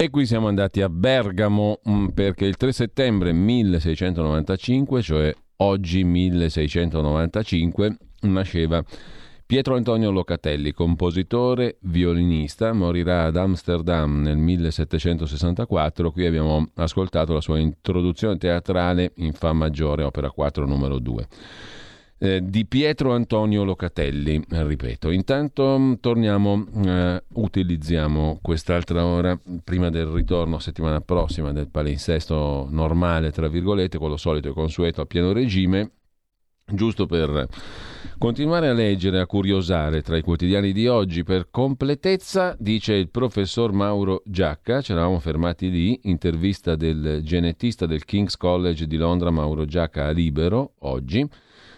E qui siamo andati a Bergamo mm, perché il 3 settembre 1695, cioè oggi 1695, nasceva Pietro Antonio Locatelli, compositore, violinista, morirà ad Amsterdam nel 1764. Qui abbiamo ascoltato la sua introduzione teatrale in Fa maggiore, opera 4, numero 2. Eh, di Pietro Antonio Locatelli, ripeto. Intanto mm, torniamo, eh, utilizziamo quest'altra ora prima del ritorno settimana prossima del palinsesto normale, tra virgolette, quello solito e consueto a pieno regime, giusto per continuare a leggere, a curiosare tra i quotidiani di oggi. Per completezza, dice il professor Mauro Giacca, ci eravamo fermati lì, intervista del genetista del King's College di Londra, Mauro Giacca a Libero, oggi.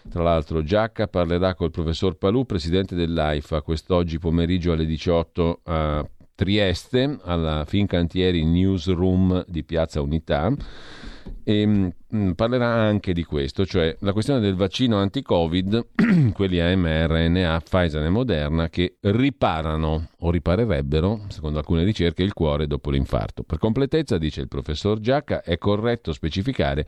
Tra l'altro Giacca parlerà col professor Palù, presidente dell'AIFA, quest'oggi pomeriggio alle 18 a Trieste, alla Fincantieri Newsroom di Piazza Unità. E mm, parlerà anche di questo, cioè la questione del vaccino anti-Covid, quelli a mRNA, Pfizer e Moderna, che riparano o riparerebbero, secondo alcune ricerche, il cuore dopo l'infarto. Per completezza, dice il professor Giacca, è corretto specificare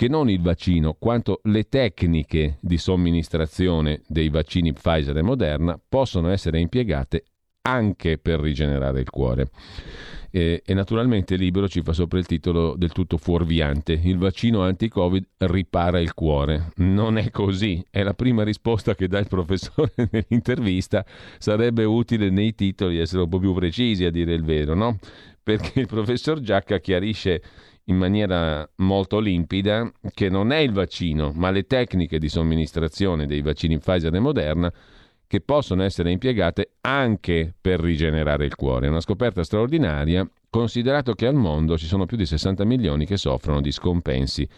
che non il vaccino, quanto le tecniche di somministrazione dei vaccini Pfizer e Moderna possono essere impiegate anche per rigenerare il cuore. E, e, naturalmente Libero ci fa sopra il titolo del tutto fuorviante. Il vaccino anti-Covid ripara il cuore. Non è così. È la prima risposta che dà il professore nell'intervista. Sarebbe utile nei titoli essere un po' più precisi a dire il vero, no? Perché il professor Giacca chiarisce in maniera molto limpida che non è il vaccino, ma le tecniche di somministrazione dei vaccini Pfizer e Moderna che possono essere impiegate anche per rigenerare il cuore. È una scoperta straordinaria, considerato che al mondo ci sono più di 60 milioni che soffrono di scompensi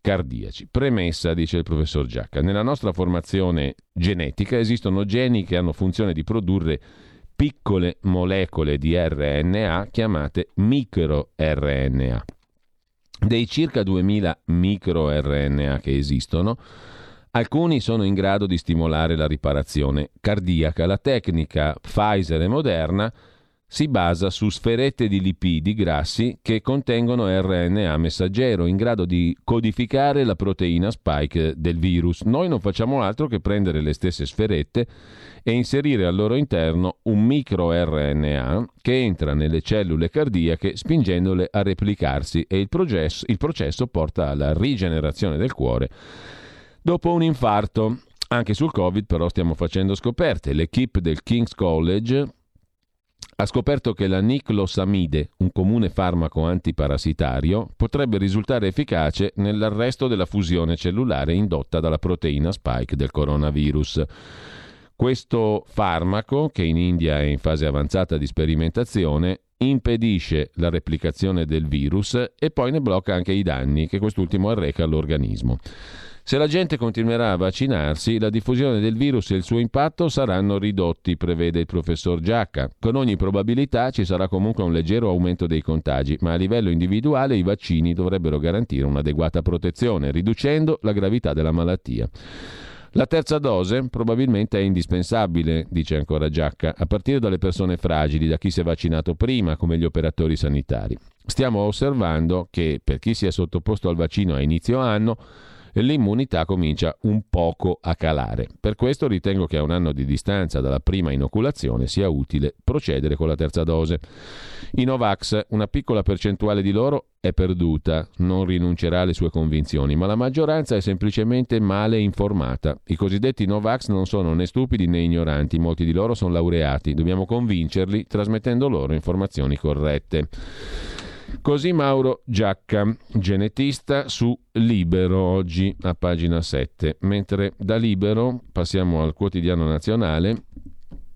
cardiaci. Premessa, dice il professor Giacca, nella nostra formazione genetica esistono geni che hanno funzione di produrre piccole molecole di RNA chiamate microRNA. Dei circa 2000 microRNA che esistono, alcuni sono in grado di stimolare la riparazione cardiaca. La tecnica Pfizer e Moderna si basa su sferette di lipidi grassi che contengono RNA messaggero in grado di codificare la proteina spike del virus. Noi non facciamo altro che prendere le stesse sferette e inserire al loro interno un microRNA che entra nelle cellule cardiache spingendole a replicarsi e il processo, il processo porta alla rigenerazione del cuore dopo un infarto. Anche sul Covid però stiamo facendo scoperte. L'equipe del King's College ha scoperto che la niclosamide, un comune farmaco antiparassitario, potrebbe risultare efficace nell'arresto della fusione cellulare indotta dalla proteina spike del coronavirus. Questo farmaco, che in India è in fase avanzata di sperimentazione, impedisce la replicazione del virus e poi ne blocca anche i danni che quest'ultimo arreca all'organismo. Se la gente continuerà a vaccinarsi, la diffusione del virus e il suo impatto saranno ridotti, prevede il professor Giacca. Con ogni probabilità ci sarà comunque un leggero aumento dei contagi, ma a livello individuale i vaccini dovrebbero garantire un'adeguata protezione, riducendo la gravità della malattia. La terza dose probabilmente è indispensabile, dice ancora Giacca, a partire dalle persone fragili, da chi si è vaccinato prima, come gli operatori sanitari. Stiamo osservando che per chi si è sottoposto al vaccino a inizio anno, l'immunità comincia un poco a calare. Per questo ritengo che a un anno di distanza dalla prima inoculazione sia utile procedere con la terza dose. I Novax, una piccola percentuale di loro è perduta, non rinuncerà alle sue convinzioni, ma la maggioranza è semplicemente male informata. I cosiddetti Novax non sono né stupidi né ignoranti, molti di loro sono laureati, dobbiamo convincerli trasmettendo loro informazioni corrette. Così Mauro Giacca, genetista su Libero, oggi a pagina 7. Mentre da Libero passiamo al quotidiano nazionale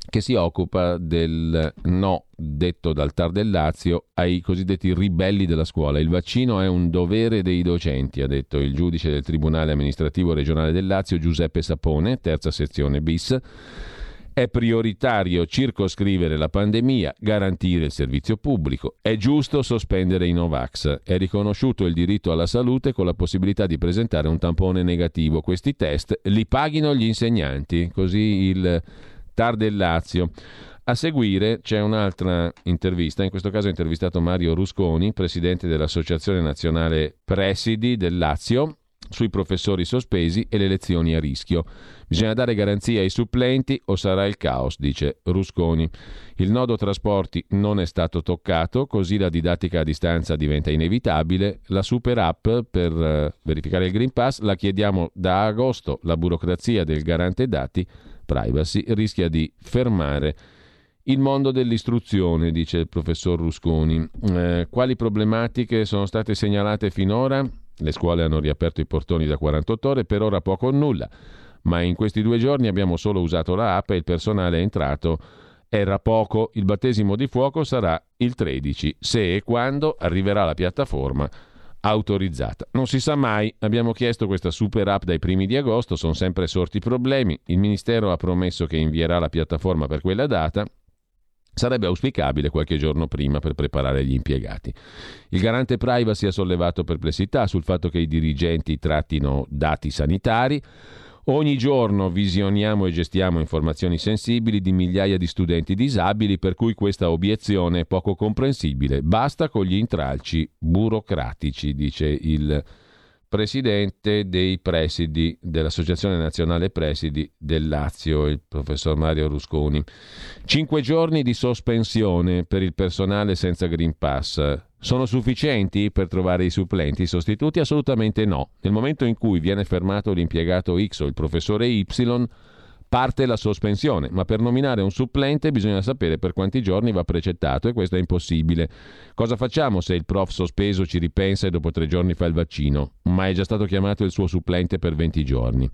che si occupa del no detto dal TAR del Lazio ai cosiddetti ribelli della scuola. Il vaccino è un dovere dei docenti, ha detto il giudice del Tribunale amministrativo regionale del Lazio Giuseppe Sapone, terza sezione bis è prioritario circoscrivere la pandemia, garantire il servizio pubblico. È giusto sospendere i Novax. È riconosciuto il diritto alla salute con la possibilità di presentare un tampone negativo. Questi test li paghino gli insegnanti, così il TAR del Lazio. A seguire c'è un'altra intervista, in questo caso ha intervistato Mario Rusconi, presidente dell'Associazione Nazionale Presidi del Lazio, sui professori sospesi e le lezioni a rischio. Bisogna dare garanzia ai supplenti o sarà il caos, dice Rusconi. Il nodo trasporti non è stato toccato, così la didattica a distanza diventa inevitabile. La super app per eh, verificare il Green Pass la chiediamo da agosto. La burocrazia del garante dati privacy rischia di fermare il mondo dell'istruzione, dice il professor Rusconi. Eh, quali problematiche sono state segnalate finora? Le scuole hanno riaperto i portoni da 48 ore, per ora poco o nulla. Ma in questi due giorni abbiamo solo usato la app e il personale è entrato. Era poco, il battesimo di fuoco sarà il 13, se e quando arriverà la piattaforma autorizzata. Non si sa mai, abbiamo chiesto questa super app dai primi di agosto, sono sempre sorti problemi, il Ministero ha promesso che invierà la piattaforma per quella data, Sarebbe auspicabile qualche giorno prima per preparare gli impiegati. Il garante privacy ha sollevato perplessità sul fatto che i dirigenti trattino dati sanitari. Ogni giorno visioniamo e gestiamo informazioni sensibili di migliaia di studenti disabili, per cui questa obiezione è poco comprensibile. Basta con gli intralci burocratici, dice il presidente dei presidi dell'Associazione Nazionale Presidi del Lazio, il professor Mario Rusconi. Cinque giorni di sospensione per il personale senza Green Pass. Sono sufficienti per trovare i supplenti i sostituti? Assolutamente no. Nel momento in cui viene fermato l'impiegato X o il professore Y, parte la sospensione, ma per nominare un supplente bisogna sapere per quanti giorni va precettato e questo è impossibile. Cosa facciamo se il prof sospeso ci ripensa e dopo tre giorni fa il vaccino, ma è già stato chiamato il suo supplente per 20 giorni?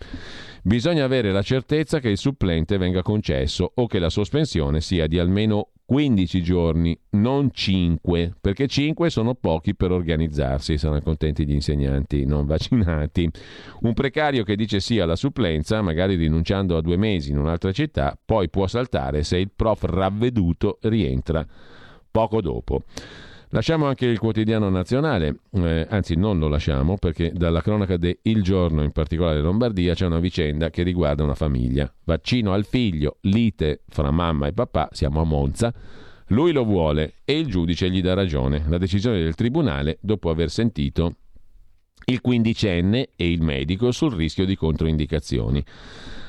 Bisogna avere la certezza che il supplente venga concesso o che la sospensione sia di almeno 15 giorni, non 5, perché 5 sono pochi per organizzarsi, saranno contenti gli insegnanti non vaccinati. Un precario che dice sì alla supplenza, magari rinunciando a due mesi in un'altra città, poi può saltare se il prof ravveduto rientra poco dopo. Lasciamo anche il quotidiano nazionale, eh, anzi non lo lasciamo perché dalla cronaca de Il Giorno, in particolare Lombardia, c'è una vicenda che riguarda una famiglia. Vaccino al figlio, lite fra mamma e papà, siamo a Monza. Lui lo vuole e il giudice gli dà ragione. La decisione del tribunale, dopo aver sentito il quindicenne e il medico sul rischio di controindicazioni.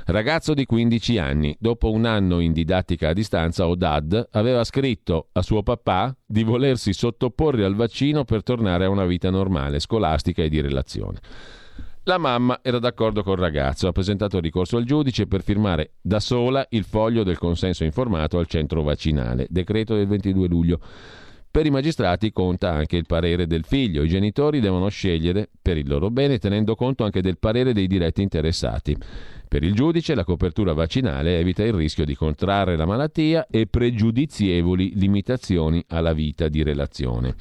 Ragazzo di 15 anni, dopo un anno in didattica a distanza o DAD, aveva scritto a suo papà di volersi sottoporre al vaccino per tornare a una vita normale, scolastica e di relazione. La mamma era d'accordo col ragazzo, ha presentato ricorso al giudice per firmare da sola il foglio del consenso informato al centro vaccinale, decreto del 22 luglio. Per i magistrati conta anche il parere del figlio. I genitori devono scegliere per il loro bene tenendo conto anche del parere dei diretti interessati. Per il giudice la copertura vaccinale evita il rischio di contrarre la malattia e pregiudizievoli limitazioni alla vita di relazione.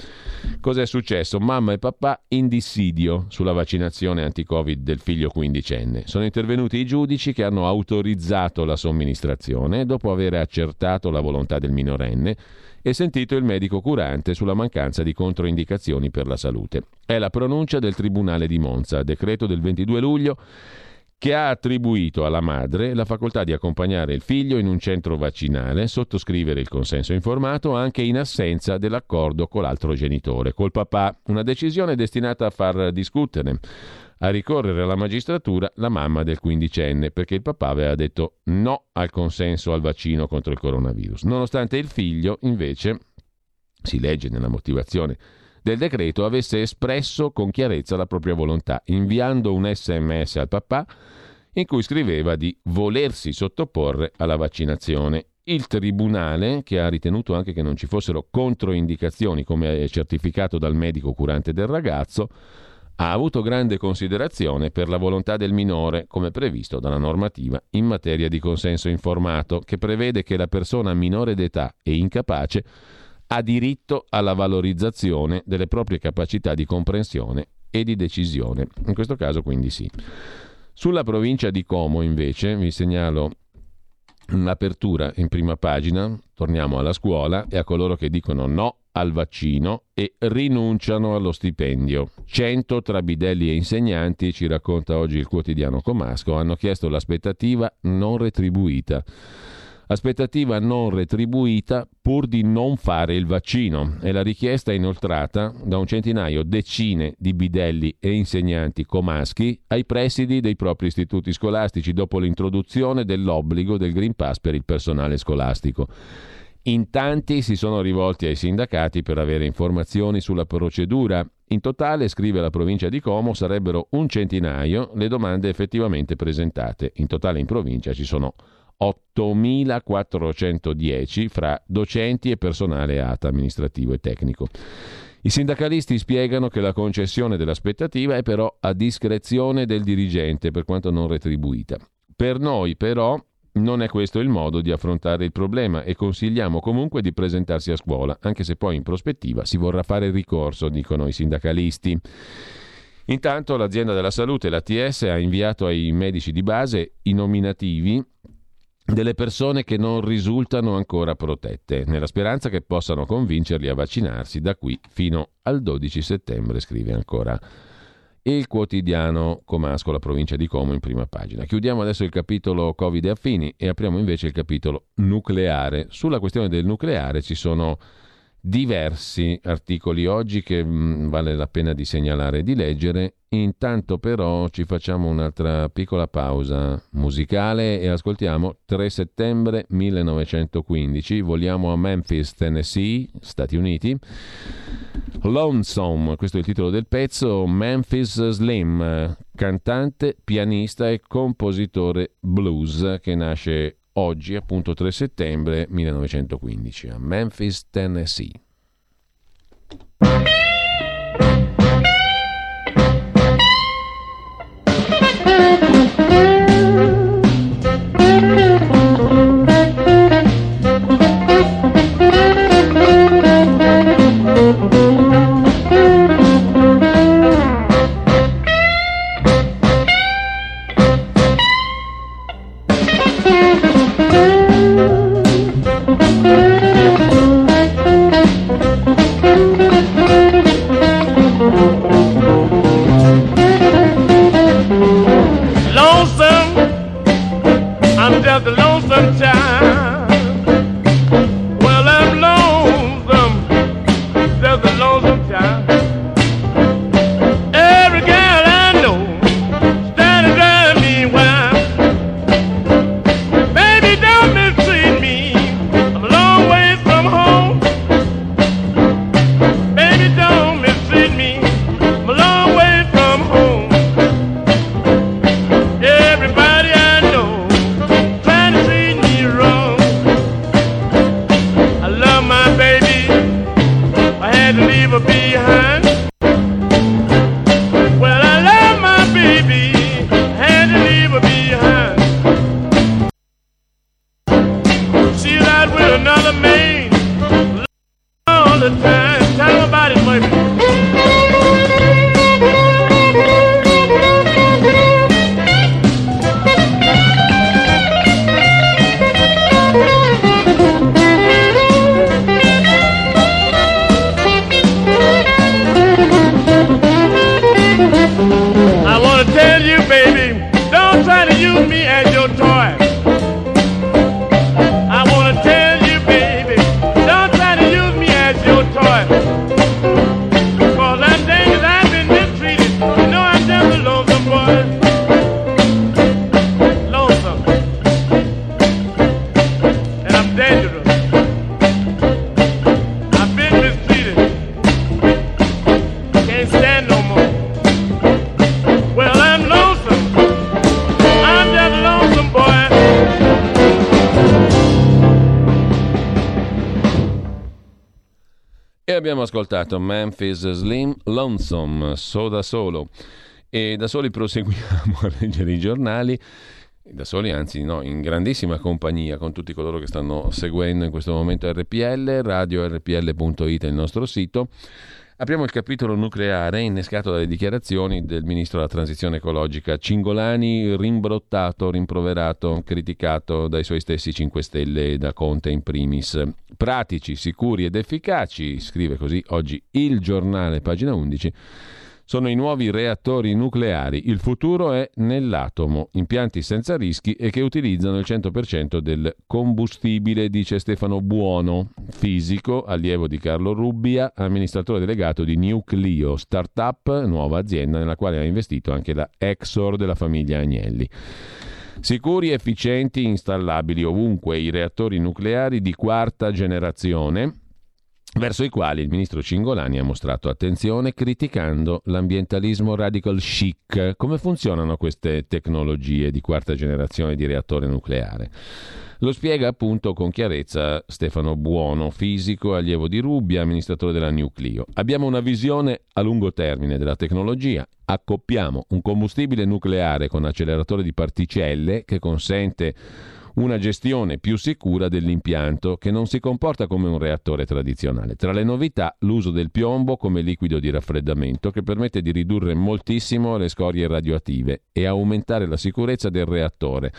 Cos'è successo? Mamma e papà in dissidio sulla vaccinazione anti-Covid del figlio quindicenne. Sono intervenuti i giudici che hanno autorizzato la somministrazione dopo aver accertato la volontà del minorenne e sentito il medico curante sulla mancanza di controindicazioni per la salute. È la pronuncia del Tribunale di Monza, decreto del 22 luglio che ha attribuito alla madre la facoltà di accompagnare il figlio in un centro vaccinale, sottoscrivere il consenso informato anche in assenza dell'accordo con l'altro genitore, col papà, una decisione destinata a far discutere. A ricorrere alla magistratura la mamma del quindicenne, perché il papà aveva detto no al consenso al vaccino contro il coronavirus. Nonostante il figlio, invece, si legge nella motivazione del decreto avesse espresso con chiarezza la propria volontà, inviando un sms al papà in cui scriveva di volersi sottoporre alla vaccinazione. Il tribunale, che ha ritenuto anche che non ci fossero controindicazioni, come certificato dal medico curante del ragazzo, ha avuto grande considerazione per la volontà del minore, come previsto dalla normativa in materia di consenso informato, che prevede che la persona minore d'età e incapace ha diritto alla valorizzazione delle proprie capacità di comprensione e di decisione. In questo caso quindi sì. Sulla provincia di Como invece vi segnalo un'apertura in prima pagina, torniamo alla scuola e a coloro che dicono no al vaccino e rinunciano allo stipendio. Cento tra bidelli e insegnanti, ci racconta oggi il quotidiano Comasco, hanno chiesto l'aspettativa non retribuita. Aspettativa non retribuita pur di non fare il vaccino. È la richiesta inoltrata da un centinaio, decine di bidelli e insegnanti comaschi ai presidi dei propri istituti scolastici dopo l'introduzione dell'obbligo del Green Pass per il personale scolastico. In tanti si sono rivolti ai sindacati per avere informazioni sulla procedura. In totale, scrive la provincia di Como, sarebbero un centinaio le domande effettivamente presentate. In totale in provincia ci sono 8.410 fra docenti e personale ATA amministrativo e tecnico. I sindacalisti spiegano che la concessione dell'aspettativa è però a discrezione del dirigente, per quanto non retribuita. Per noi, però, non è questo il modo di affrontare il problema e consigliamo comunque di presentarsi a scuola, anche se poi in prospettiva si vorrà fare ricorso, dicono i sindacalisti. Intanto l'azienda della salute, l'ATS, ha inviato ai medici di base i nominativi delle persone che non risultano ancora protette, nella speranza che possano convincerli a vaccinarsi da qui fino al 12 settembre, scrive ancora il quotidiano Comasco, la provincia di Como, in prima pagina. Chiudiamo adesso il capitolo Covid e affini e apriamo invece il capitolo nucleare. Sulla questione del nucleare ci sono diversi articoli oggi che mh, mm, vale la pena di segnalare e di leggere. Intanto però ci facciamo un'altra piccola pausa musicale e ascoltiamo 3 settembre 1915, voliamo a Memphis, Tennessee, Stati Uniti. Lonesome, questo è il titolo del pezzo, Memphis Slim, cantante, pianista e compositore blues che nasce oggi, appunto 3 settembre 1915, a Memphis, Tennessee. abbiamo Slim Lonesome, so da solo. E da soli proseguiamo a leggere i giornali, da soli anzi no, in grandissima compagnia con tutti coloro che stanno seguendo in questo momento RPL, radio rpl.it è il nostro sito. Apriamo il capitolo nucleare innescato dalle dichiarazioni del ministro della transizione ecologica Cingolani, rimbrottato, rimproverato, criticato dai suoi stessi 5 Stelle e da Conte in primis. Pratici, sicuri ed efficaci, scrive così oggi il giornale, pagina 11 sono i nuovi reattori nucleari. Il futuro è nell'atomo, impianti senza rischi e che utilizzano il 100% del combustibile, dice Stefano Buono, fisico, allievo di Carlo Rubbia, amministratore delegato di Nucleo, startup, nuova azienda nella quale ha investito anche la Exor della famiglia Agnelli. Sicuri, efficienti, installabili ovunque i reattori nucleari di quarta generazione verso i quali il ministro Cingolani ha mostrato attenzione criticando l'ambientalismo radical chic. Come funzionano queste tecnologie di quarta generazione di reattore nucleare? Lo spiega appunto con chiarezza Stefano Buono, fisico, allievo di Rubbia, amministratore della Nucleo. Abbiamo una visione a lungo termine della tecnologia, accoppiamo un combustibile nucleare con acceleratore di particelle che consente una gestione più sicura dell'impianto che non si comporta come un reattore tradizionale. Tra le novità l'uso del piombo come liquido di raffreddamento che permette di ridurre moltissimo le scorie radioattive e aumentare la sicurezza del reattore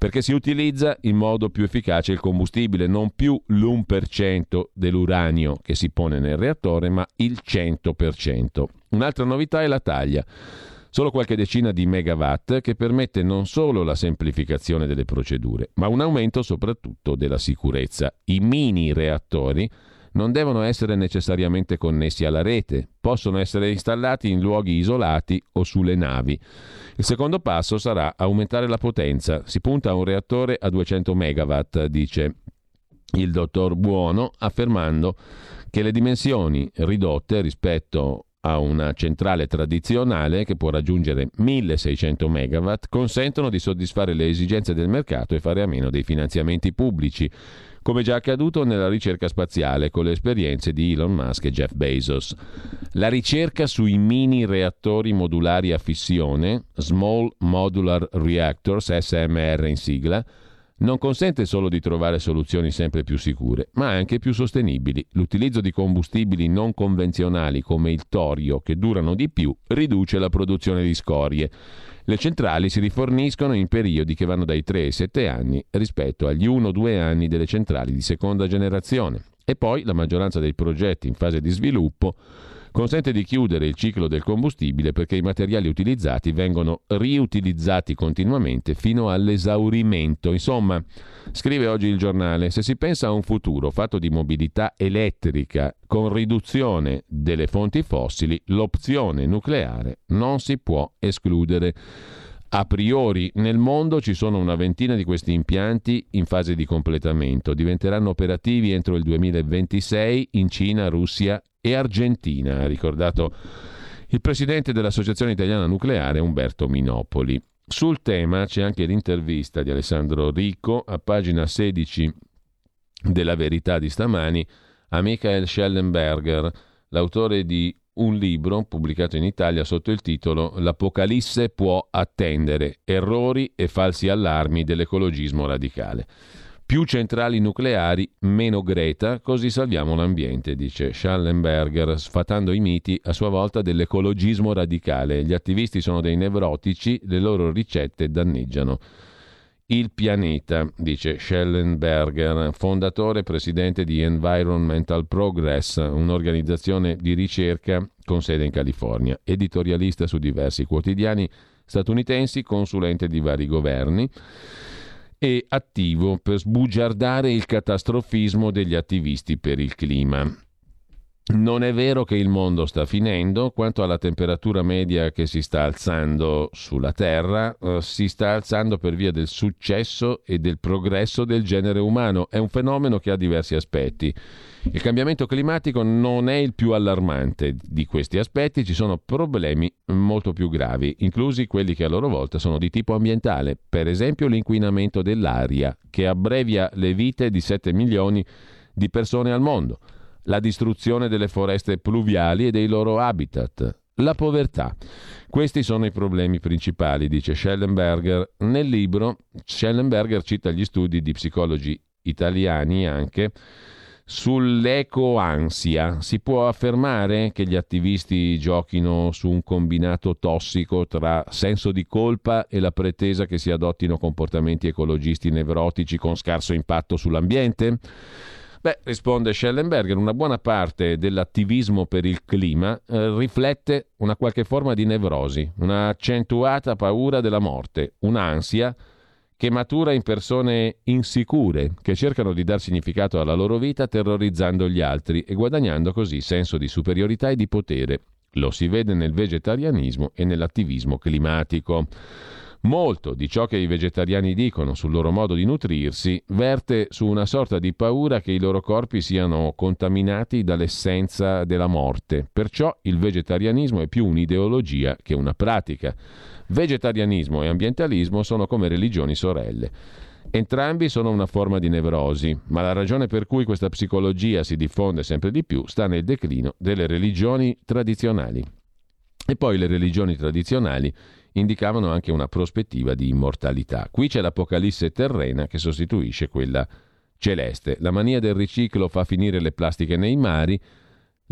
perché si utilizza in modo più efficace il combustibile, non più l'1% dell'uranio che si pone nel reattore, ma il 100%. Un'altra novità è la taglia solo qualche decina di megawatt che permette non solo la semplificazione delle procedure, ma un aumento soprattutto della sicurezza. I mini reattori non devono essere necessariamente connessi alla rete, possono essere installati in luoghi isolati o sulle navi. Il secondo passo sarà aumentare la potenza. Si punta a un reattore a 200 megawatt, dice il dottor Buono, affermando che le dimensioni ridotte rispetto a una centrale tradizionale che può raggiungere 1600 MW consentono di soddisfare le esigenze del mercato e fare a meno dei finanziamenti pubblici, come già accaduto nella ricerca spaziale con le esperienze di Elon Musk e Jeff Bezos. La ricerca sui mini reattori modulari a fissione, Small Modular Reactors, SMR in sigla, non consente solo di trovare soluzioni sempre più sicure, ma anche più sostenibili. L'utilizzo di combustibili non convenzionali come il torio, che durano di più, riduce la produzione di scorie. Le centrali si riforniscono in periodi che vanno dai 3 ai 7 anni rispetto agli 1-2 anni delle centrali di seconda generazione. E poi la maggioranza dei progetti in fase di sviluppo consente di chiudere il ciclo del combustibile perché i materiali utilizzati vengono riutilizzati continuamente fino all'esaurimento. Insomma, scrive oggi il giornale, se si pensa a un futuro fatto di mobilità elettrica con riduzione delle fonti fossili, l'opzione nucleare non si può escludere. A priori nel mondo ci sono una ventina di questi impianti in fase di completamento. Diventeranno operativi entro il 2026 in Cina, Russia e Argentina, ha ricordato il presidente dell'Associazione Italiana Nucleare Umberto Minopoli. Sul tema c'è anche l'intervista di Alessandro Rico a pagina 16 della Verità di stamani a Michael Schellenberger, l'autore di un libro pubblicato in Italia sotto il titolo L'Apocalisse può attendere, errori e falsi allarmi dell'ecologismo radicale. Più centrali nucleari, meno Greta, così salviamo l'ambiente, dice Schallenberger, sfatando i miti a sua volta dell'ecologismo radicale. Gli attivisti sono dei nevrotici, le loro ricette danneggiano il pianeta, dice Schellenberger, fondatore e presidente di Environmental Progress, un'organizzazione di ricerca con sede in California, editorialista su diversi quotidiani statunitensi, consulente di vari governi e attivo per sbugiardare il catastrofismo degli attivisti per il clima. Non è vero che il mondo sta finendo, quanto alla temperatura media che si sta alzando sulla Terra, eh, si sta alzando per via del successo e del progresso del genere umano. È un fenomeno che ha diversi aspetti. Il cambiamento climatico non è il più allarmante di questi aspetti, ci sono problemi molto più gravi, inclusi quelli che a loro volta sono di tipo ambientale, per esempio l'inquinamento dell'aria, che abbrevia le vite di 7 milioni di persone al mondo la distruzione delle foreste pluviali e dei loro habitat, la povertà. Questi sono i problemi principali, dice Schellenberger. Nel libro Schellenberger cita gli studi di psicologi italiani anche sull'ecoansia. Si può affermare che gli attivisti giochino su un combinato tossico tra senso di colpa e la pretesa che si adottino comportamenti ecologisti nevrotici con scarso impatto sull'ambiente? Beh, risponde Schellenberger, una buona parte dell'attivismo per il clima eh, riflette una qualche forma di nevrosi, una accentuata paura della morte, un'ansia che matura in persone insicure, che cercano di dar significato alla loro vita terrorizzando gli altri e guadagnando così senso di superiorità e di potere. Lo si vede nel vegetarianismo e nell'attivismo climatico. Molto di ciò che i vegetariani dicono sul loro modo di nutrirsi verte su una sorta di paura che i loro corpi siano contaminati dall'essenza della morte. Perciò il vegetarianismo è più un'ideologia che una pratica. Vegetarianismo e ambientalismo sono come religioni sorelle. Entrambi sono una forma di nevrosi, ma la ragione per cui questa psicologia si diffonde sempre di più sta nel declino delle religioni tradizionali. E poi le religioni tradizionali indicavano anche una prospettiva di immortalità. Qui c'è l'Apocalisse terrena che sostituisce quella celeste. La mania del riciclo fa finire le plastiche nei mari.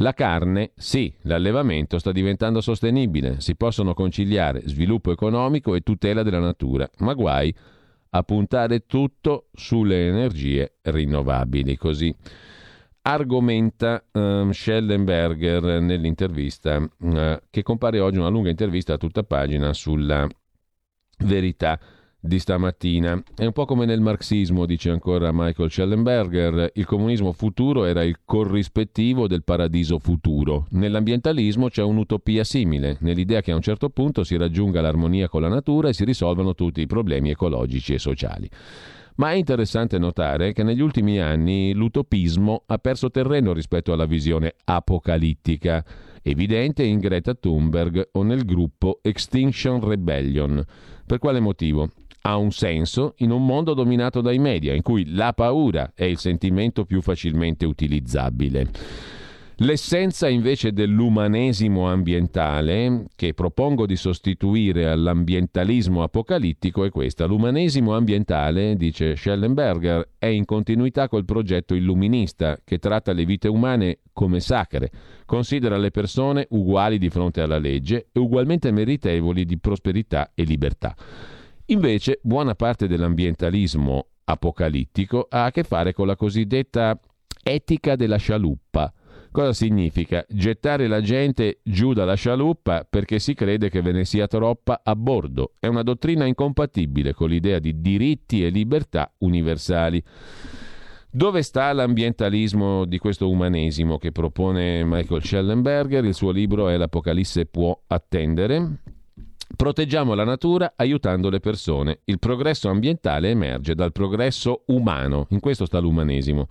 La carne, sì, l'allevamento sta diventando sostenibile, si possono conciliare sviluppo economico e tutela della natura, ma guai a puntare tutto sulle energie rinnovabili. Così argomenta um, Schellenberger nell'intervista uh, che compare oggi una lunga intervista a tutta pagina sulla verità di stamattina. È un po' come nel marxismo, dice ancora Michael Schellenberger, il comunismo futuro era il corrispettivo del paradiso futuro. Nell'ambientalismo c'è un'utopia simile, nell'idea che a un certo punto si raggiunga l'armonia con la natura e si risolvano tutti i problemi ecologici e sociali. Ma è interessante notare che negli ultimi anni l'utopismo ha perso terreno rispetto alla visione apocalittica, evidente in Greta Thunberg o nel gruppo Extinction Rebellion. Per quale motivo? Ha un senso in un mondo dominato dai media, in cui la paura è il sentimento più facilmente utilizzabile. L'essenza invece dell'umanesimo ambientale, che propongo di sostituire all'ambientalismo apocalittico, è questa. L'umanesimo ambientale, dice Schellenberger, è in continuità col progetto illuminista, che tratta le vite umane come sacre, considera le persone uguali di fronte alla legge e ugualmente meritevoli di prosperità e libertà. Invece, buona parte dell'ambientalismo apocalittico ha a che fare con la cosiddetta etica della scialuppa, Cosa significa? Gettare la gente giù dalla scialuppa perché si crede che ve ne sia troppa a bordo. È una dottrina incompatibile con l'idea di diritti e libertà universali. Dove sta l'ambientalismo di questo umanesimo che propone Michael Schellenberger? Il suo libro è L'Apocalisse può attendere. Proteggiamo la natura aiutando le persone. Il progresso ambientale emerge dal progresso umano. In questo sta l'umanesimo.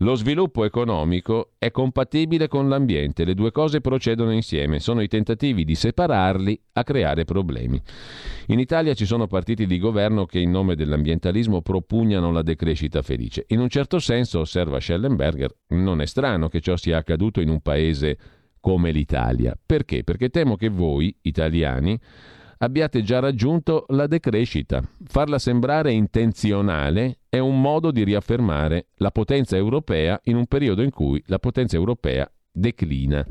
Lo sviluppo economico è compatibile con l'ambiente, le due cose procedono insieme, sono i tentativi di separarli a creare problemi. In Italia ci sono partiti di governo che in nome dell'ambientalismo propugnano la decrescita felice. In un certo senso, osserva Schellenberger, non è strano che ciò sia accaduto in un paese come l'Italia. Perché? Perché temo che voi, italiani, abbiate già raggiunto la decrescita. Farla sembrare intenzionale è un modo di riaffermare la potenza europea in un periodo in cui la potenza europea declina.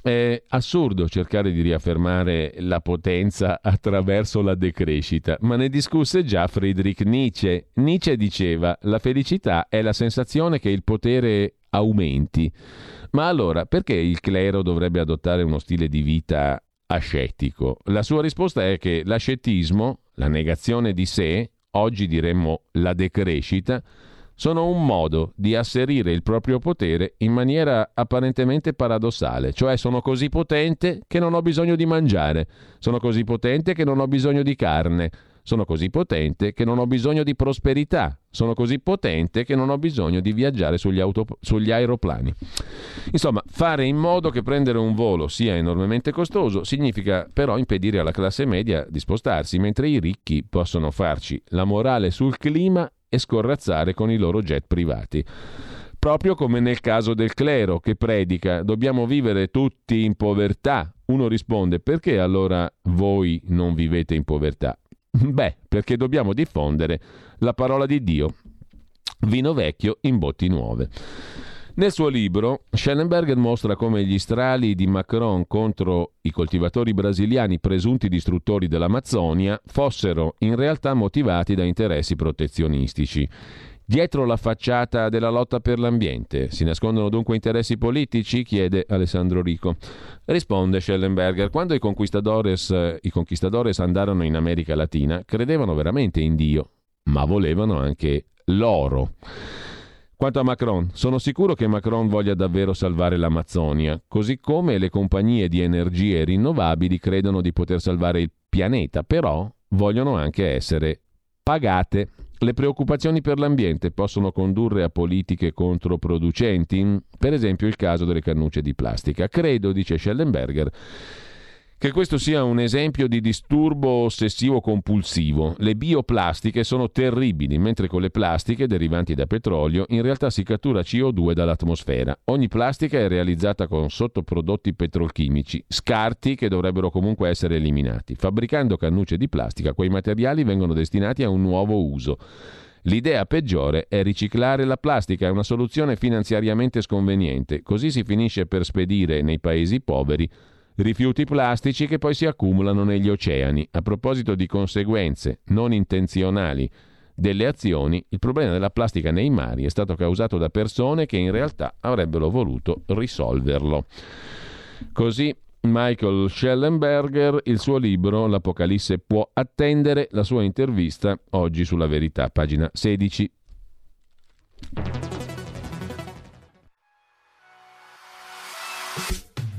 È assurdo cercare di riaffermare la potenza attraverso la decrescita, ma ne discusse già Friedrich Nietzsche. Nietzsche diceva la felicità è la sensazione che il potere aumenti. Ma allora perché il clero dovrebbe adottare uno stile di vita ascettico? La sua risposta è che l'ascetismo, la negazione di sé, oggi diremmo la decrescita, sono un modo di asserire il proprio potere in maniera apparentemente paradossale, cioè sono così potente che non ho bisogno di mangiare, sono così potente che non ho bisogno di carne, sono così potente che non ho bisogno di prosperità. Sono così potente che non ho bisogno di viaggiare sugli, auto, sugli aeroplani. Insomma, fare in modo che prendere un volo sia enormemente costoso significa però impedire alla classe media di spostarsi, mentre i ricchi possono farci la morale sul clima e scorrazzare con i loro jet privati proprio come nel caso del clero che predica dobbiamo vivere tutti in povertà. Uno risponde perché allora voi non vivete in povertà? Beh, perché dobbiamo diffondere la parola di Dio. Vino vecchio in botti nuove. Nel suo libro, Schellenberger mostra come gli strali di Macron contro i coltivatori brasiliani presunti distruttori dell'Amazzonia fossero in realtà motivati da interessi protezionistici. Dietro la facciata della lotta per l'ambiente si nascondono dunque interessi politici? chiede Alessandro Rico. Risponde Schellenberger, quando i conquistadores, i conquistadores andarono in America Latina credevano veramente in Dio, ma volevano anche l'oro. Quanto a Macron, sono sicuro che Macron voglia davvero salvare l'Amazzonia, così come le compagnie di energie rinnovabili credono di poter salvare il pianeta, però vogliono anche essere pagate. Le preoccupazioni per l'ambiente possono condurre a politiche controproducenti, per esempio il caso delle cannucce di plastica. Credo, dice Schellenberger, che questo sia un esempio di disturbo ossessivo compulsivo. Le bioplastiche sono terribili, mentre con le plastiche derivanti da petrolio in realtà si cattura CO2 dall'atmosfera. Ogni plastica è realizzata con sottoprodotti petrolchimici, scarti che dovrebbero comunque essere eliminati. Fabbricando cannucce di plastica, quei materiali vengono destinati a un nuovo uso. L'idea peggiore è riciclare la plastica, è una soluzione finanziariamente sconveniente, così si finisce per spedire nei paesi poveri rifiuti plastici che poi si accumulano negli oceani. A proposito di conseguenze non intenzionali delle azioni, il problema della plastica nei mari è stato causato da persone che in realtà avrebbero voluto risolverlo. Così Michael Schellenberger, il suo libro L'Apocalisse può attendere, la sua intervista oggi sulla verità, pagina 16.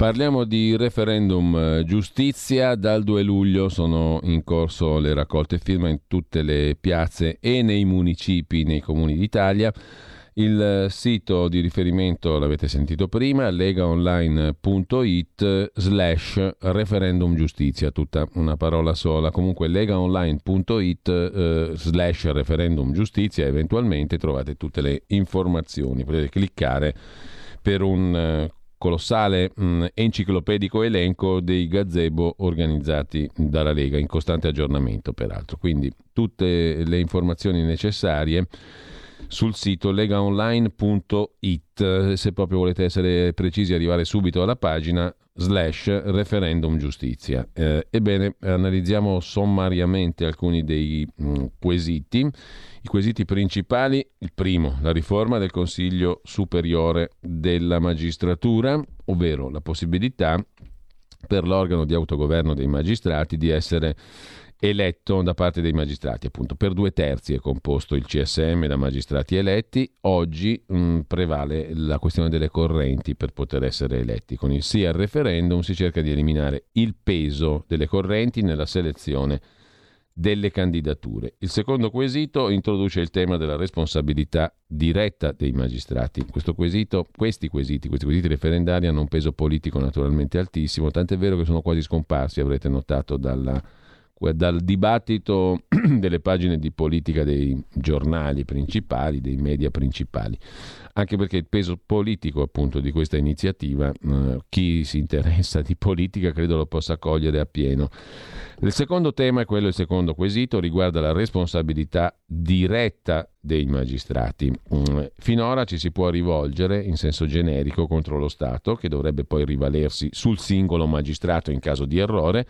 Parliamo di referendum eh, giustizia, dal 2 luglio sono in corso le raccolte firma in tutte le piazze e nei municipi, nei comuni d'Italia. Il sito di riferimento l'avete sentito prima, legaonline.it slash referendum giustizia, tutta una parola sola. Comunque legaonline.it eh, slash referendum giustizia, eventualmente trovate tutte le informazioni. Potete cliccare per un eh, colossale mh, enciclopedico elenco dei gazebo organizzati dalla Lega, in costante aggiornamento peraltro. Quindi tutte le informazioni necessarie sul sito legaonline.it, se proprio volete essere precisi arrivare subito alla pagina slash referendum giustizia. Eh, ebbene, analizziamo sommariamente alcuni dei mh, quesiti. I quesiti principali, il primo, la riforma del Consiglio Superiore della Magistratura, ovvero la possibilità per l'organo di autogoverno dei magistrati di essere eletto da parte dei magistrati, appunto per due terzi è composto il CSM da magistrati eletti, oggi mh, mm, prevale la questione delle correnti per poter essere eletti. Con il sì al referendum si cerca di eliminare il peso delle correnti nella selezione delle candidature. Il secondo quesito introduce il tema della responsabilità diretta dei magistrati. Quesito, questi quesiti, questi quesiti referendari hanno un peso politico naturalmente altissimo, tant'è vero che sono quasi scomparsi, avrete notato dalla dal dibattito delle pagine di politica dei giornali principali, dei media principali, anche perché il peso politico appunto di questa iniziativa, eh, chi si interessa di politica credo lo possa cogliere appieno. Il secondo tema, e quello il secondo quesito, riguarda la responsabilità diretta dei magistrati. Mm, finora ci si può rivolgere in senso generico contro lo Stato, che dovrebbe poi rivalersi sul singolo magistrato in caso di errore,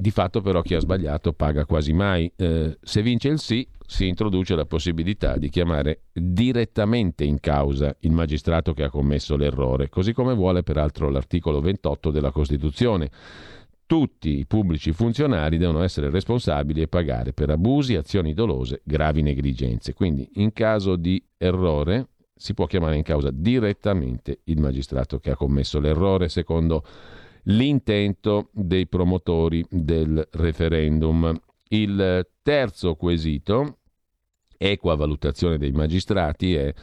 di fatto però chi ha sbagliato paga quasi mai. Eh, se vince il sì, si introduce la possibilità di chiamare direttamente in causa il magistrato che ha commesso l'errore, così come vuole peraltro l'articolo 28 della Costituzione. Tutti i pubblici funzionari devono essere responsabili e pagare per abusi, azioni dolose, gravi negligenze. Quindi in caso di errore si può chiamare in causa direttamente il magistrato che ha commesso l'errore secondo l'intento dei promotori del referendum. Il terzo quesito, equa valutazione dei magistrati, è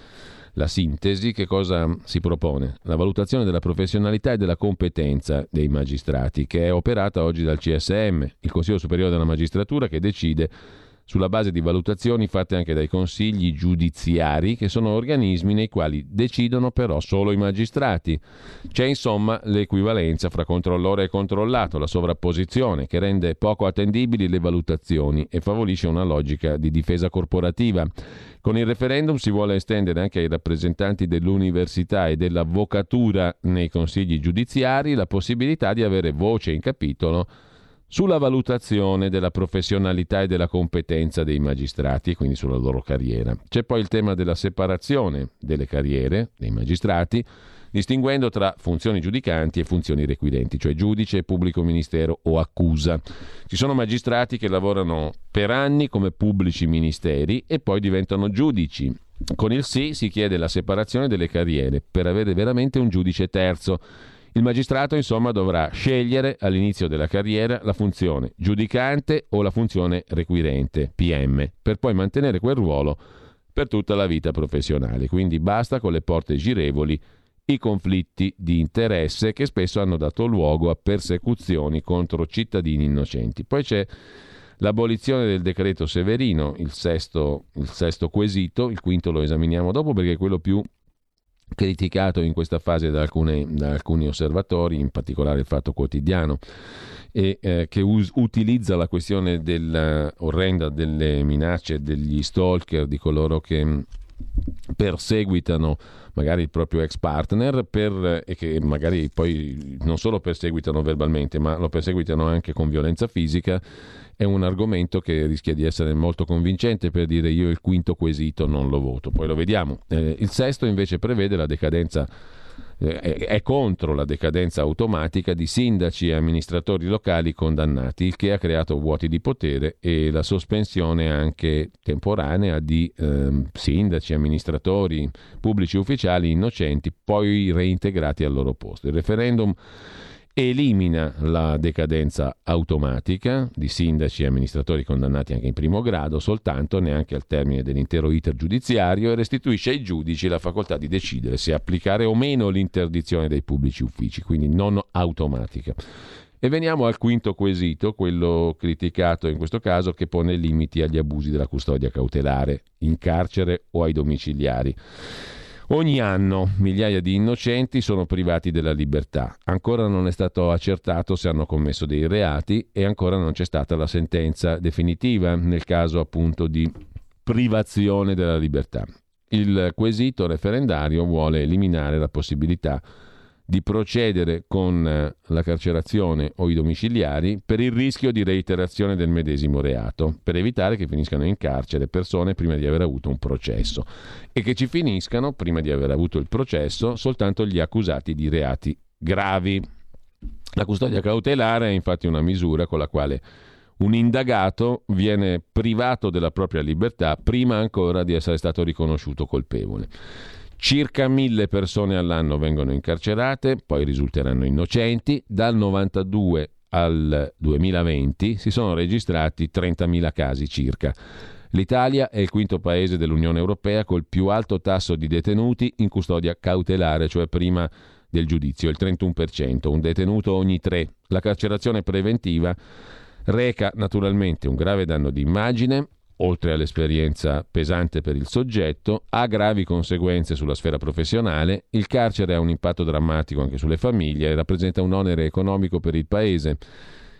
la sintesi, che cosa si propone? La valutazione della professionalità e della competenza dei magistrati, che è operata oggi dal CSM, il Consiglio Superiore della Magistratura, che decide sulla base di valutazioni fatte anche dai consigli giudiziari, che sono organismi nei quali decidono però solo i magistrati. C'è insomma l'equivalenza fra controllore e controllato, la sovrapposizione, che rende poco attendibili le valutazioni e favorisce una logica di difesa corporativa. Con il referendum si vuole estendere anche ai rappresentanti dell'università e dell'avvocatura nei consigli giudiziari la possibilità di avere voce in capitolo sulla valutazione della professionalità e della competenza dei magistrati e quindi sulla loro carriera. C'è poi il tema della separazione delle carriere dei magistrati, distinguendo tra funzioni giudicanti e funzioni requirenti, cioè giudice, pubblico ministero o accusa. Ci sono magistrati che lavorano per anni come pubblici ministeri e poi diventano giudici. Con il sì si chiede la separazione delle carriere per avere veramente un giudice terzo il magistrato, insomma, dovrà scegliere all'inizio della carriera la funzione giudicante o la funzione requirente, PM, per poi mantenere quel ruolo per tutta la vita professionale. Quindi basta con le porte girevoli i conflitti di interesse che spesso hanno dato luogo a persecuzioni contro cittadini innocenti. Poi c'è l'abolizione del decreto Severino, il sesto, il sesto quesito, il quinto lo esaminiamo dopo perché è quello più criticato in questa fase da, alcune, da alcuni osservatori, in particolare il Fatto Quotidiano, e eh, che us- utilizza la questione della, orrenda delle minacce degli stalker, di coloro che mm, perseguitano magari il proprio ex partner per, e che magari poi non solo perseguitano verbalmente ma lo perseguitano anche con violenza fisica è un argomento che rischia di essere molto convincente per dire io il quinto quesito non lo voto, poi lo vediamo. Eh, il sesto invece prevede la decadenza eh, è contro la decadenza automatica di sindaci e amministratori locali condannati, il che ha creato vuoti di potere e la sospensione anche temporanea di eh, sindaci, amministratori, pubblici ufficiali innocenti, poi reintegrati al loro posto. Il referendum elimina la decadenza automatica di sindaci e amministratori condannati anche in primo grado, soltanto neanche al termine dell'intero iter giudiziario, e restituisce ai giudici la facoltà di decidere se applicare o meno l'interdizione dei pubblici uffici, quindi non automatica. E veniamo al quinto quesito, quello criticato in questo caso, che pone limiti agli abusi della custodia cautelare in carcere o ai domiciliari. Ogni anno migliaia di innocenti sono privati della libertà. Ancora non è stato accertato se hanno commesso dei reati e ancora non c'è stata la sentenza definitiva nel caso appunto di privazione della libertà. Il quesito referendario vuole eliminare la possibilità di procedere con eh, la carcerazione o i domiciliari per il rischio di reiterazione del medesimo reato, per evitare che finiscano in carcere persone prima di aver avuto un processo e che ci finiscano, prima di aver avuto il processo, soltanto gli accusati di reati gravi. La custodia cautelare è infatti una misura con la quale un indagato viene privato della propria libertà prima ancora di essere stato riconosciuto colpevole. Circa mille persone all'anno vengono incarcerate, poi risulteranno innocenti. Dal 92 al 2020 si sono registrati 30.000 casi circa. L'Italia è il quinto paese dell'Unione Europea col più alto tasso di detenuti in custodia cautelare, cioè prima del giudizio, il 31%, un detenuto ogni tre. La carcerazione preventiva reca naturalmente un grave danno di immagine, oltre all'esperienza pesante per il soggetto, ha gravi conseguenze sulla sfera professionale, il carcere ha un impatto drammatico anche sulle famiglie e rappresenta un onere economico per il Paese.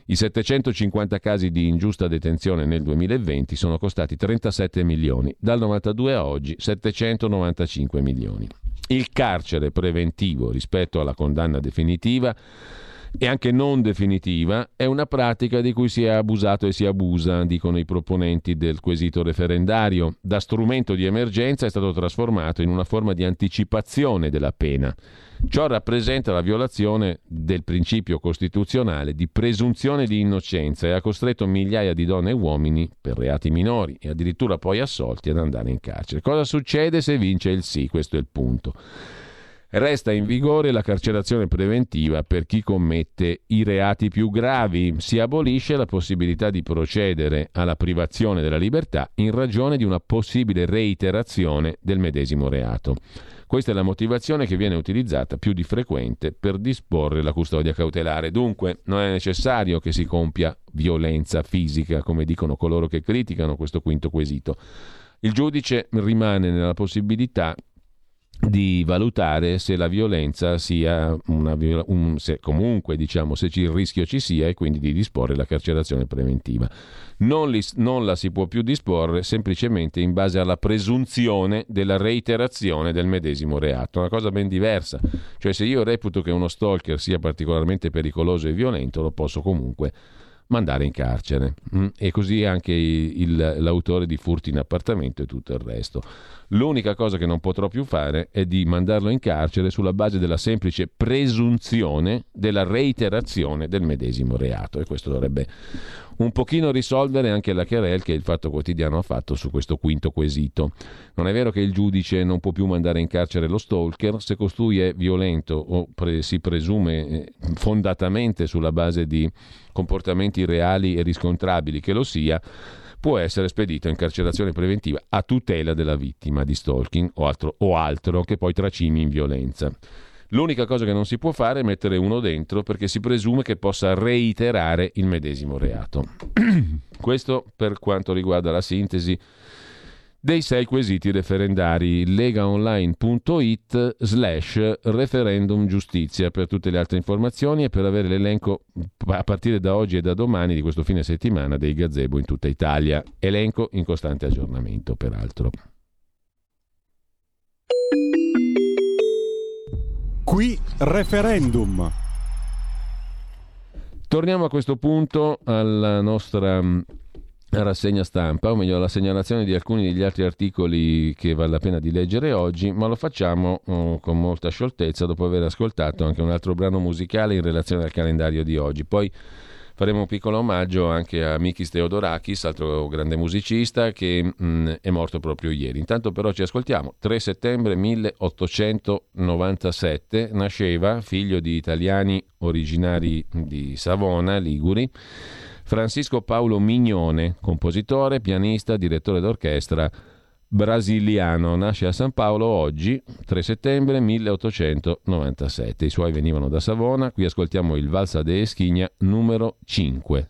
I 750 casi di ingiusta detenzione nel 2020 sono costati 37 milioni, dal 92 a oggi 795 milioni. Il carcere preventivo rispetto alla condanna definitiva e anche non definitiva, è una pratica di cui si è abusato e si abusa, dicono i proponenti del quesito referendario. Da strumento di emergenza è stato trasformato in una forma di anticipazione della pena. Ciò rappresenta la violazione del principio costituzionale di presunzione di innocenza e ha costretto migliaia di donne e uomini per reati minori e addirittura poi assolti ad andare in carcere. Cosa succede se vince il sì? Questo è il punto. Resta in vigore la carcerazione preventiva per chi commette i reati più gravi. Si abolisce la possibilità di procedere alla privazione della libertà in ragione di una possibile reiterazione del medesimo reato. Questa è la motivazione che viene utilizzata più di frequente per disporre la custodia cautelare. Dunque non è necessario che si compia violenza fisica, come dicono coloro che criticano questo quinto quesito. Il giudice rimane nella possibilità di valutare se la violenza sia una un, se comunque diciamo se il rischio ci sia e quindi di disporre la carcerazione preventiva. Non, li, non, la si può più disporre semplicemente in base alla presunzione della reiterazione del medesimo reato, una cosa ben diversa. Cioè se io reputo che uno stalker sia particolarmente pericoloso e violento, lo posso comunque mandare in carcere. Mm? E così anche il, l'autore di furti in appartamento e tutto il resto. L'unica cosa che non potrò più fare è di mandarlo in carcere sulla base della semplice presunzione della reiterazione del medesimo reato e questo dovrebbe un pochino risolvere anche la querel che il Fatto Quotidiano ha fatto su questo quinto quesito. Non è vero che il giudice non può più mandare in carcere lo stalker se costui è violento o pre- si presume eh, fondatamente sulla base di comportamenti reali e riscontrabili che lo sia può essere spedito in carcerazione preventiva a tutela della vittima di stalking o altro, o altro che poi tracimi in violenza. L'unica cosa che non si può fare è mettere uno dentro perché si presume che possa reiterare il medesimo reato. Questo per quanto riguarda la sintesi dei sei quesiti referendari legaonline.it slash referendum giustizia per tutte le altre informazioni e per avere l'elenco a partire da oggi e da domani di questo fine settimana dei gazebo in tutta Italia. Elenco in costante aggiornamento peraltro. Qui referendum. Torniamo a questo punto alla nostra rassegna stampa, o meglio alla segnalazione di alcuni degli altri articoli che vale la pena di leggere oggi, ma lo facciamo oh, con molta scioltezza dopo aver ascoltato anche un altro brano musicale in relazione al calendario di oggi. Poi faremo un piccolo omaggio anche a Mikis Theodorakis, altro grande musicista che mh, mm, è morto proprio ieri. Intanto però ci ascoltiamo. 3 settembre 1897 nasceva, figlio di italiani originari di Savona, Liguri, Francisco Paolo Mignone, compositore, pianista, direttore d'orchestra brasiliano. Nasce a San Paolo oggi, 3 settembre 1897. I suoi venivano da Savona. Qui ascoltiamo il Valsa de Eschigna numero 5.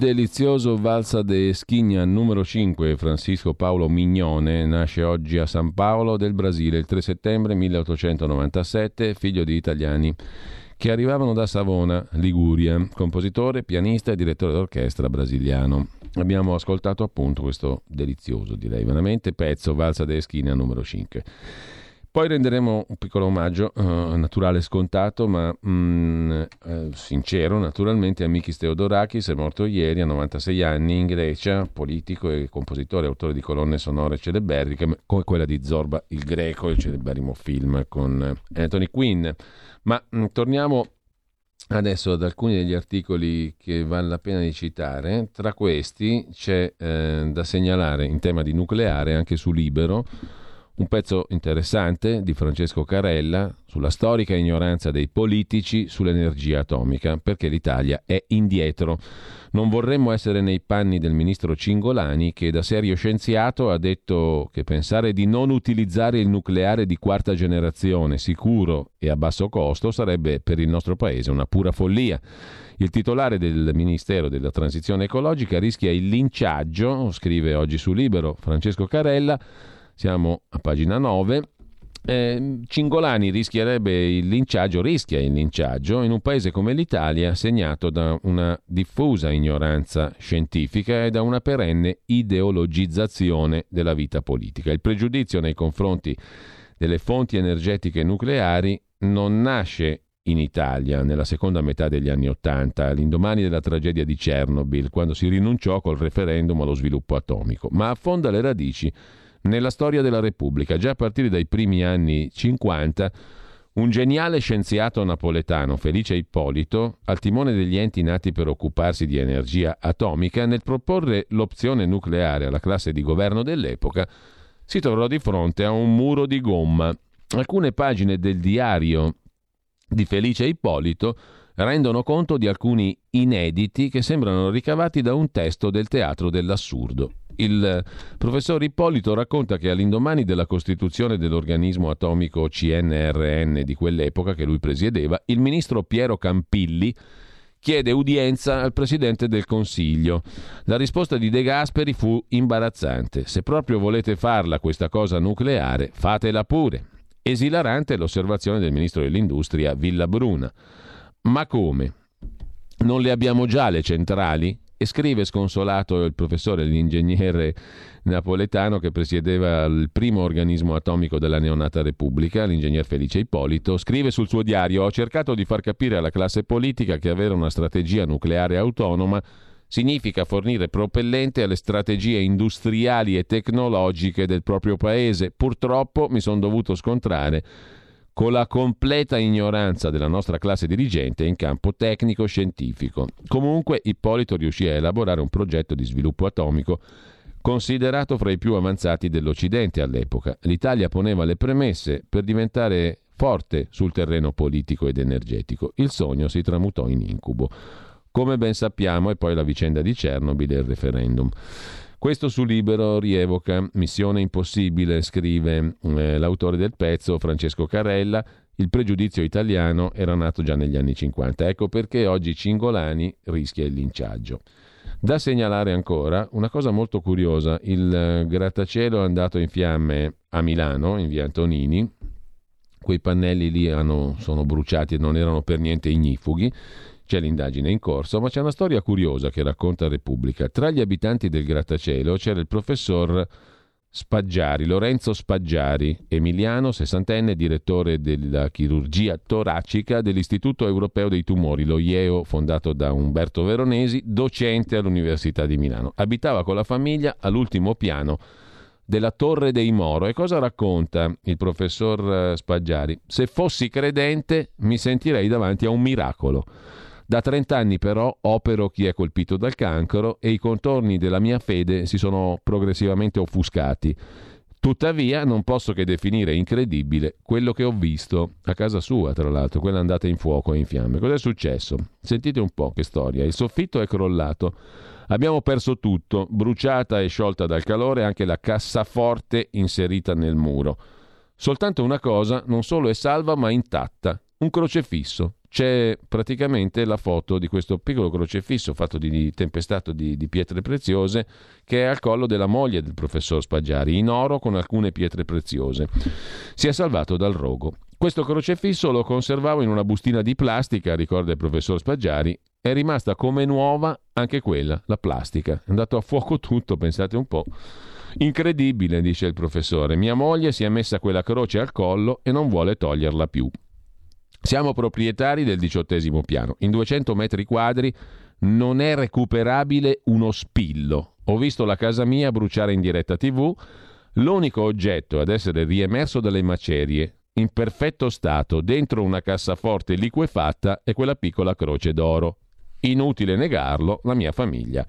Delizioso Valsa de Schigna numero 5, Francisco Paolo Mignone, nasce oggi a San Paolo del Brasile il 3 settembre 1897, figlio di italiani che arrivavano da Savona, Liguria, compositore, pianista e direttore d'orchestra brasiliano. Abbiamo ascoltato appunto questo delizioso, direi veramente, pezzo Valsa de Schigna numero 5. Poi renderemo un piccolo omaggio, uh, naturale scontato, ma mm, eh, sincero naturalmente, a Mikis Theodorakis, è morto ieri a 96 anni in Grecia, politico e compositore, autore di colonne sonore celeberriche, come quella di Zorba il Greco, il celeberrimo film con Anthony Quinn. Ma mh, mm, torniamo adesso ad alcuni degli articoli che vale la pena di citare. Tra questi c'è eh, da segnalare in tema di nucleare anche su Libero un pezzo interessante di Francesco Carella sulla storica ignoranza dei politici sull'energia atomica, perché l'Italia è indietro. Non vorremmo essere nei panni del ministro Cingolani che da serio scienziato ha detto che pensare di non utilizzare il nucleare di quarta generazione sicuro e a basso costo sarebbe per il nostro paese una pura follia. Il titolare del Ministero della Transizione Ecologica rischia il linciaggio, scrive oggi su Libero Francesco Carella, siamo a pagina 9. Eh, Cingolani rischierebbe il linciaggio, rischia il linciaggio in un paese come l'Italia segnato da una diffusa ignoranza scientifica e da una perenne ideologizzazione della vita politica. Il pregiudizio nei confronti delle fonti energetiche nucleari non nasce in Italia nella seconda metà degli anni Ottanta, all'indomani della tragedia di Chernobyl, quando si rinunciò col referendum allo sviluppo atomico, ma affonda le radici nella storia della Repubblica. Già a partire dai primi anni 50, un geniale scienziato napoletano, Felice Ippolito, al timone degli enti nati per occuparsi di energia atomica, nel proporre l'opzione nucleare alla classe di governo dell'epoca, si trovò di fronte a un muro di gomma. Alcune pagine del diario di Felice Ippolito rendono conto di alcuni inediti che sembrano ricavati da un testo del teatro dell'assurdo. Il professor Ippolito racconta che all'indomani della costituzione dell'organismo atomico CNRN di quell'epoca che lui presiedeva, il ministro Piero Campilli chiede udienza al Presidente del Consiglio. La risposta di De Gasperi fu imbarazzante. Se proprio volete farla questa cosa nucleare, fatela pure. Esilarante l'osservazione del Ministro dell'Industria Villabruna. Ma come? Non le abbiamo già le centrali? E scrive sconsolato il professore, l'ingegnere napoletano che presiedeva il primo organismo atomico della neonata Repubblica, l'ingegner Felice Ippolito, scrive sul suo diario ho cercato di far capire alla classe politica che avere una strategia nucleare autonoma significa fornire propellente alle strategie industriali e tecnologiche del proprio paese. Purtroppo mi sono dovuto scontrare con la completa ignoranza della nostra classe dirigente in campo tecnico-scientifico. Comunque Ippolito riuscì a elaborare un progetto di sviluppo atomico considerato fra i più avanzati dell'Occidente all'epoca. L'Italia poneva le premesse per diventare forte sul terreno politico ed energetico. Il sogno si tramutò in incubo. Come ben sappiamo, è poi la vicenda di Chernobyl e il referendum. Questo su Libero rievoca Missione impossibile, scrive eh, l'autore del pezzo Francesco Carella. Il pregiudizio italiano era nato già negli anni 50. Ecco perché oggi Cingolani rischia il linciaggio. Da segnalare ancora una cosa molto curiosa, il eh, grattacielo è andato in fiamme a Milano, in via Antonini, quei pannelli lì hanno, sono bruciati e non erano per niente ignifughi, c'è l'indagine in corso, ma c'è una storia curiosa che racconta Repubblica. Tra gli abitanti del grattacielo c'era il professor Spaggiari, Lorenzo Spaggiari, emiliano, sessantenne, direttore della chirurgia toracica dell'Istituto Europeo dei Tumori, lo IEO, fondato da Umberto Veronesi, docente all'Università di Milano. Abitava con la famiglia all'ultimo piano della Torre dei Moro. E cosa racconta il professor Spaggiari? Se fossi credente mi sentirei davanti a un miracolo. Da 30 anni però opero chi è colpito dal cancro e i contorni della mia fede si sono progressivamente offuscati. Tuttavia non posso che definire incredibile quello che ho visto a casa sua, tra l'altro, quella andata in fuoco e in fiamme. Cos'è successo? Sentite un po' che storia. Il soffitto è crollato. Abbiamo perso tutto, bruciata e sciolta dal calore anche la cassaforte inserita nel muro. Soltanto una cosa non solo è salva ma intatta, un crocefisso. C'è praticamente la foto di questo piccolo crocefisso fatto di tempestato di, di, pietre preziose che è al collo della moglie del professor Spaggiari, in oro con alcune pietre preziose. Si è salvato dal rogo. Questo crocefisso lo conservavo in una bustina di plastica, ricorda il professor Spaggiari, è rimasta come nuova anche quella, la plastica. È andato a fuoco tutto, pensate un po'. Incredibile, dice il professore. Mia moglie si è messa quella croce al collo e non vuole toglierla più. Siamo proprietari del diciottesimo piano. In 200 metri quadri non è recuperabile uno spillo. Ho visto la casa mia bruciare in diretta TV. L'unico oggetto ad essere riemerso dalle macerie, in perfetto stato, dentro una cassaforte liquefatta, è quella piccola croce d'oro. Inutile negarlo, la mia famiglia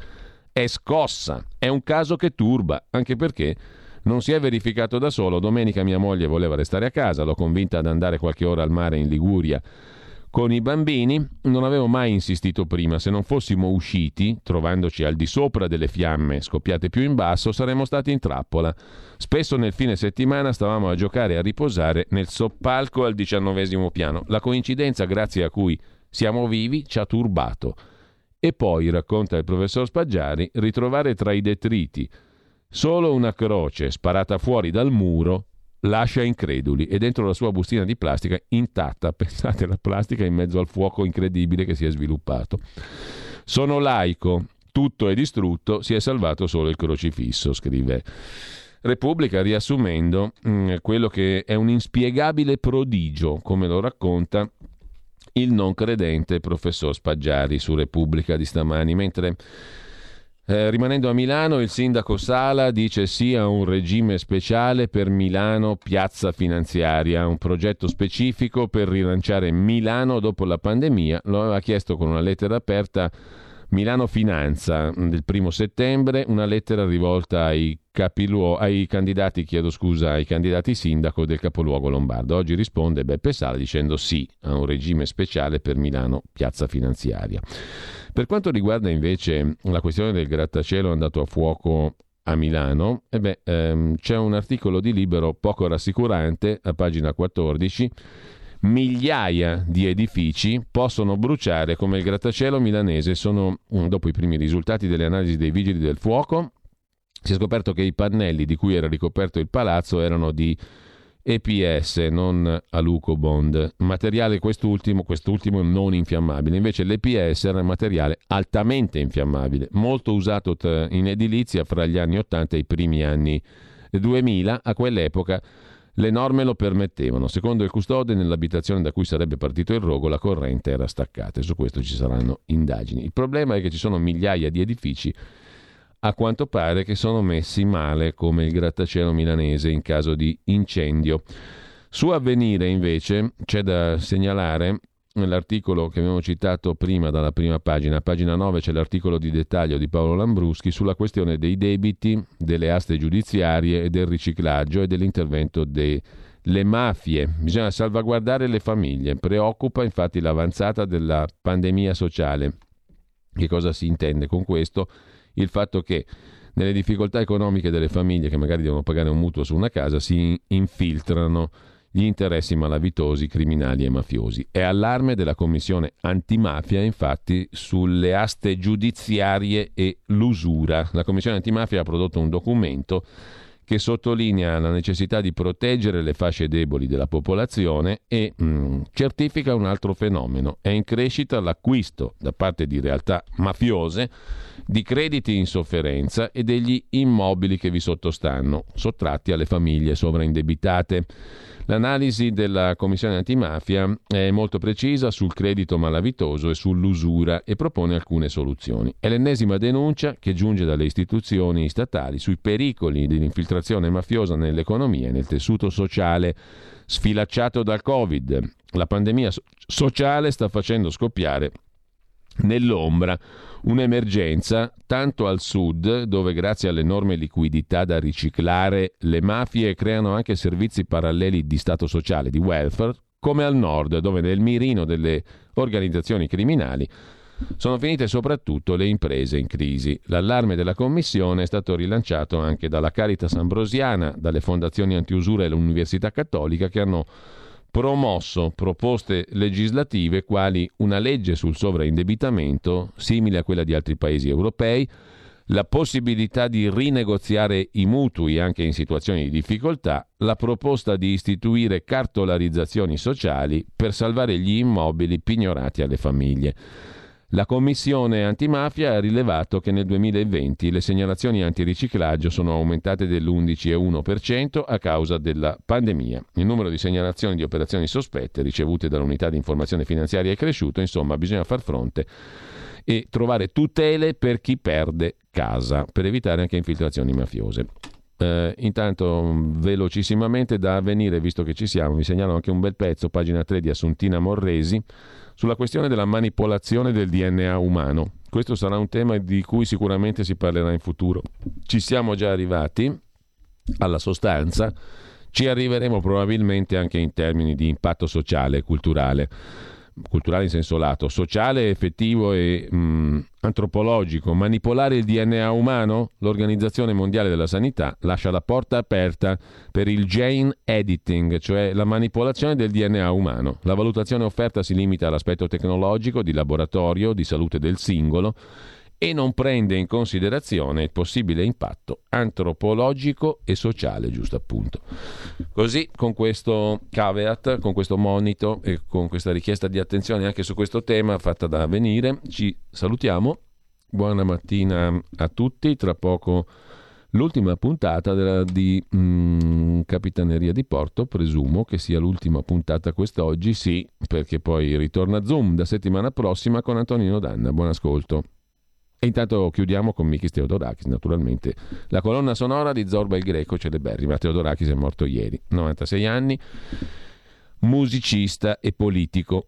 è scossa. È un caso che turba, anche perché non si è verificato da solo. Domenica mia moglie voleva restare a casa, l'ho convinta ad andare qualche ora al mare in Liguria con i bambini. Non avevo mai insistito prima. Se non fossimo usciti, trovandoci al di sopra delle fiamme scoppiate più in basso, saremmo stati in trappola. Spesso nel fine settimana stavamo a giocare e a riposare nel soppalco al diciannovesimo piano. La coincidenza grazie a cui siamo vivi ci ha turbato. E poi, racconta il professor Spaggiari, ritrovare tra i detriti solo una croce sparata fuori dal muro lascia increduli e dentro la sua bustina di plastica intatta, pensate la plastica in mezzo al fuoco incredibile che si è sviluppato. Sono laico, tutto è distrutto, si è salvato solo il crocifisso, scrive Repubblica riassumendo mh, mm, quello che è un inspiegabile prodigio, come lo racconta il non credente professor Spaggiari su Repubblica di stamani, mentre eh, rimanendo a Milano, il sindaco Sala dice sì a un regime speciale per Milano Piazza Finanziaria, un progetto specifico per rilanciare Milano dopo la pandemia. Lo aveva chiesto con una lettera aperta Milano Finanza del primo settembre, una lettera rivolta ai, capiluo- ai candidati, chiedo scusa, ai candidati sindaco del capoluogo lombardo. Oggi risponde Beppe Sala dicendo sì a un regime speciale per Milano Piazza Finanziaria. Per quanto riguarda invece la questione del grattacielo andato a fuoco a Milano, eh beh, ehm, c'è un articolo di Libero poco rassicurante a pagina 14 migliaia di edifici possono bruciare come il grattacielo milanese. Sono, mm, dopo i primi risultati delle analisi dei vigili del fuoco, si è scoperto che i pannelli di cui era ricoperto il palazzo erano di EPS, non alucobond, materiale quest'ultimo, quest'ultimo non infiammabile. Invece l'EPS era un materiale altamente infiammabile, molto usato in edilizia fra gli anni 80 e i primi anni 2000. A quell'epoca le norme lo permettevano. Secondo il custode, nell'abitazione da cui sarebbe partito il rogo, la corrente era staccata e su questo ci saranno indagini. Il problema è che ci sono migliaia di edifici a quanto pare che sono messi male come il grattacielo milanese in caso di incendio. Su avvenire invece c'è da segnalare nell'articolo che abbiamo citato prima dalla prima pagina, a pagina 9 c'è l'articolo di dettaglio di Paolo Lambruschi sulla questione dei debiti, delle aste giudiziarie e del riciclaggio e dell'intervento delle mafie. Bisogna salvaguardare le famiglie. Preoccupa infatti l'avanzata della pandemia sociale. Che cosa si intende con questo? Il fatto che nelle difficoltà economiche delle famiglie che magari devono pagare un mutuo su una casa si infiltrano gli interessi malavitosi, criminali e mafiosi. È allarme della Commissione antimafia, infatti, sulle aste giudiziarie e l'usura. La Commissione antimafia ha prodotto un documento che sottolinea la necessità di proteggere le fasce deboli della popolazione e mh, mm, certifica un altro fenomeno. È in crescita l'acquisto da parte di realtà mafiose di crediti in sofferenza e degli immobili che vi sottostanno, sottratti alle famiglie sovraindebitate. L'analisi della Commissione antimafia è molto precisa sul credito malavitoso e sull'usura e propone alcune soluzioni. È l'ennesima denuncia che giunge dalle istituzioni statali sui pericoli dell'infiltrazione mafiosa nell'economia e nel tessuto sociale sfilacciato dal Covid. La pandemia sociale sta facendo scoppiare nell'ombra un'emergenza tanto al sud, dove grazie all'enorme liquidità da riciclare le mafie creano anche servizi paralleli di stato sociale, di welfare, come al nord, dove nel mirino delle organizzazioni criminali sono finite soprattutto le imprese in crisi. L'allarme della Commissione è stato rilanciato anche dalla Caritas Ambrosiana, dalle fondazioni antiusura e l'Università Cattolica che hanno promosso proposte legislative quali una legge sul sovraindebitamento simile a quella di altri paesi europei, la possibilità di rinegoziare i mutui anche in situazioni di difficoltà, la proposta di istituire cartolarizzazioni sociali per salvare gli immobili pignorati alle famiglie. La Commissione antimafia ha rilevato che nel 2020 le segnalazioni antiriciclaggio sono aumentate dell'11,1% a causa della pandemia. Il numero di segnalazioni di operazioni sospette ricevute dall'unità di informazione finanziaria è cresciuto, insomma bisogna far fronte e trovare tutele per chi perde casa, per evitare anche infiltrazioni mafiose. Eh, intanto, velocissimamente da avvenire, visto che ci siamo, vi segnalo anche un bel pezzo, pagina 3 di Assuntina Morresi, sulla questione della manipolazione del DNA umano. Questo sarà un tema di cui sicuramente si parlerà in futuro. Ci siamo già arrivati alla sostanza, ci arriveremo probabilmente anche in termini di impatto sociale e culturale culturale in senso lato, sociale, effettivo e mh, mm, antropologico, manipolare il DNA umano, l'Organizzazione Mondiale della Sanità lascia la porta aperta per il gene editing, cioè la manipolazione del DNA umano. La valutazione offerta si limita all'aspetto tecnologico, di laboratorio, di salute del singolo e non prende in considerazione il possibile impatto antropologico e sociale, giusto appunto. Così, con questo caveat, con questo monito e con questa richiesta di attenzione anche su questo tema fatta da avvenire, ci salutiamo. Buona mattina a tutti, tra poco l'ultima puntata della, di mm, Capitaneria di Porto, presumo che sia l'ultima puntata quest'oggi, sì, perché poi ritorna Zoom da settimana prossima con Antonino Danna. Buon ascolto. E intanto chiudiamo con Michis Teodorakis, naturalmente. La colonna sonora di Zorba il Greco, celeberrima. Teodorakis è morto ieri, 96 anni, musicista e politico.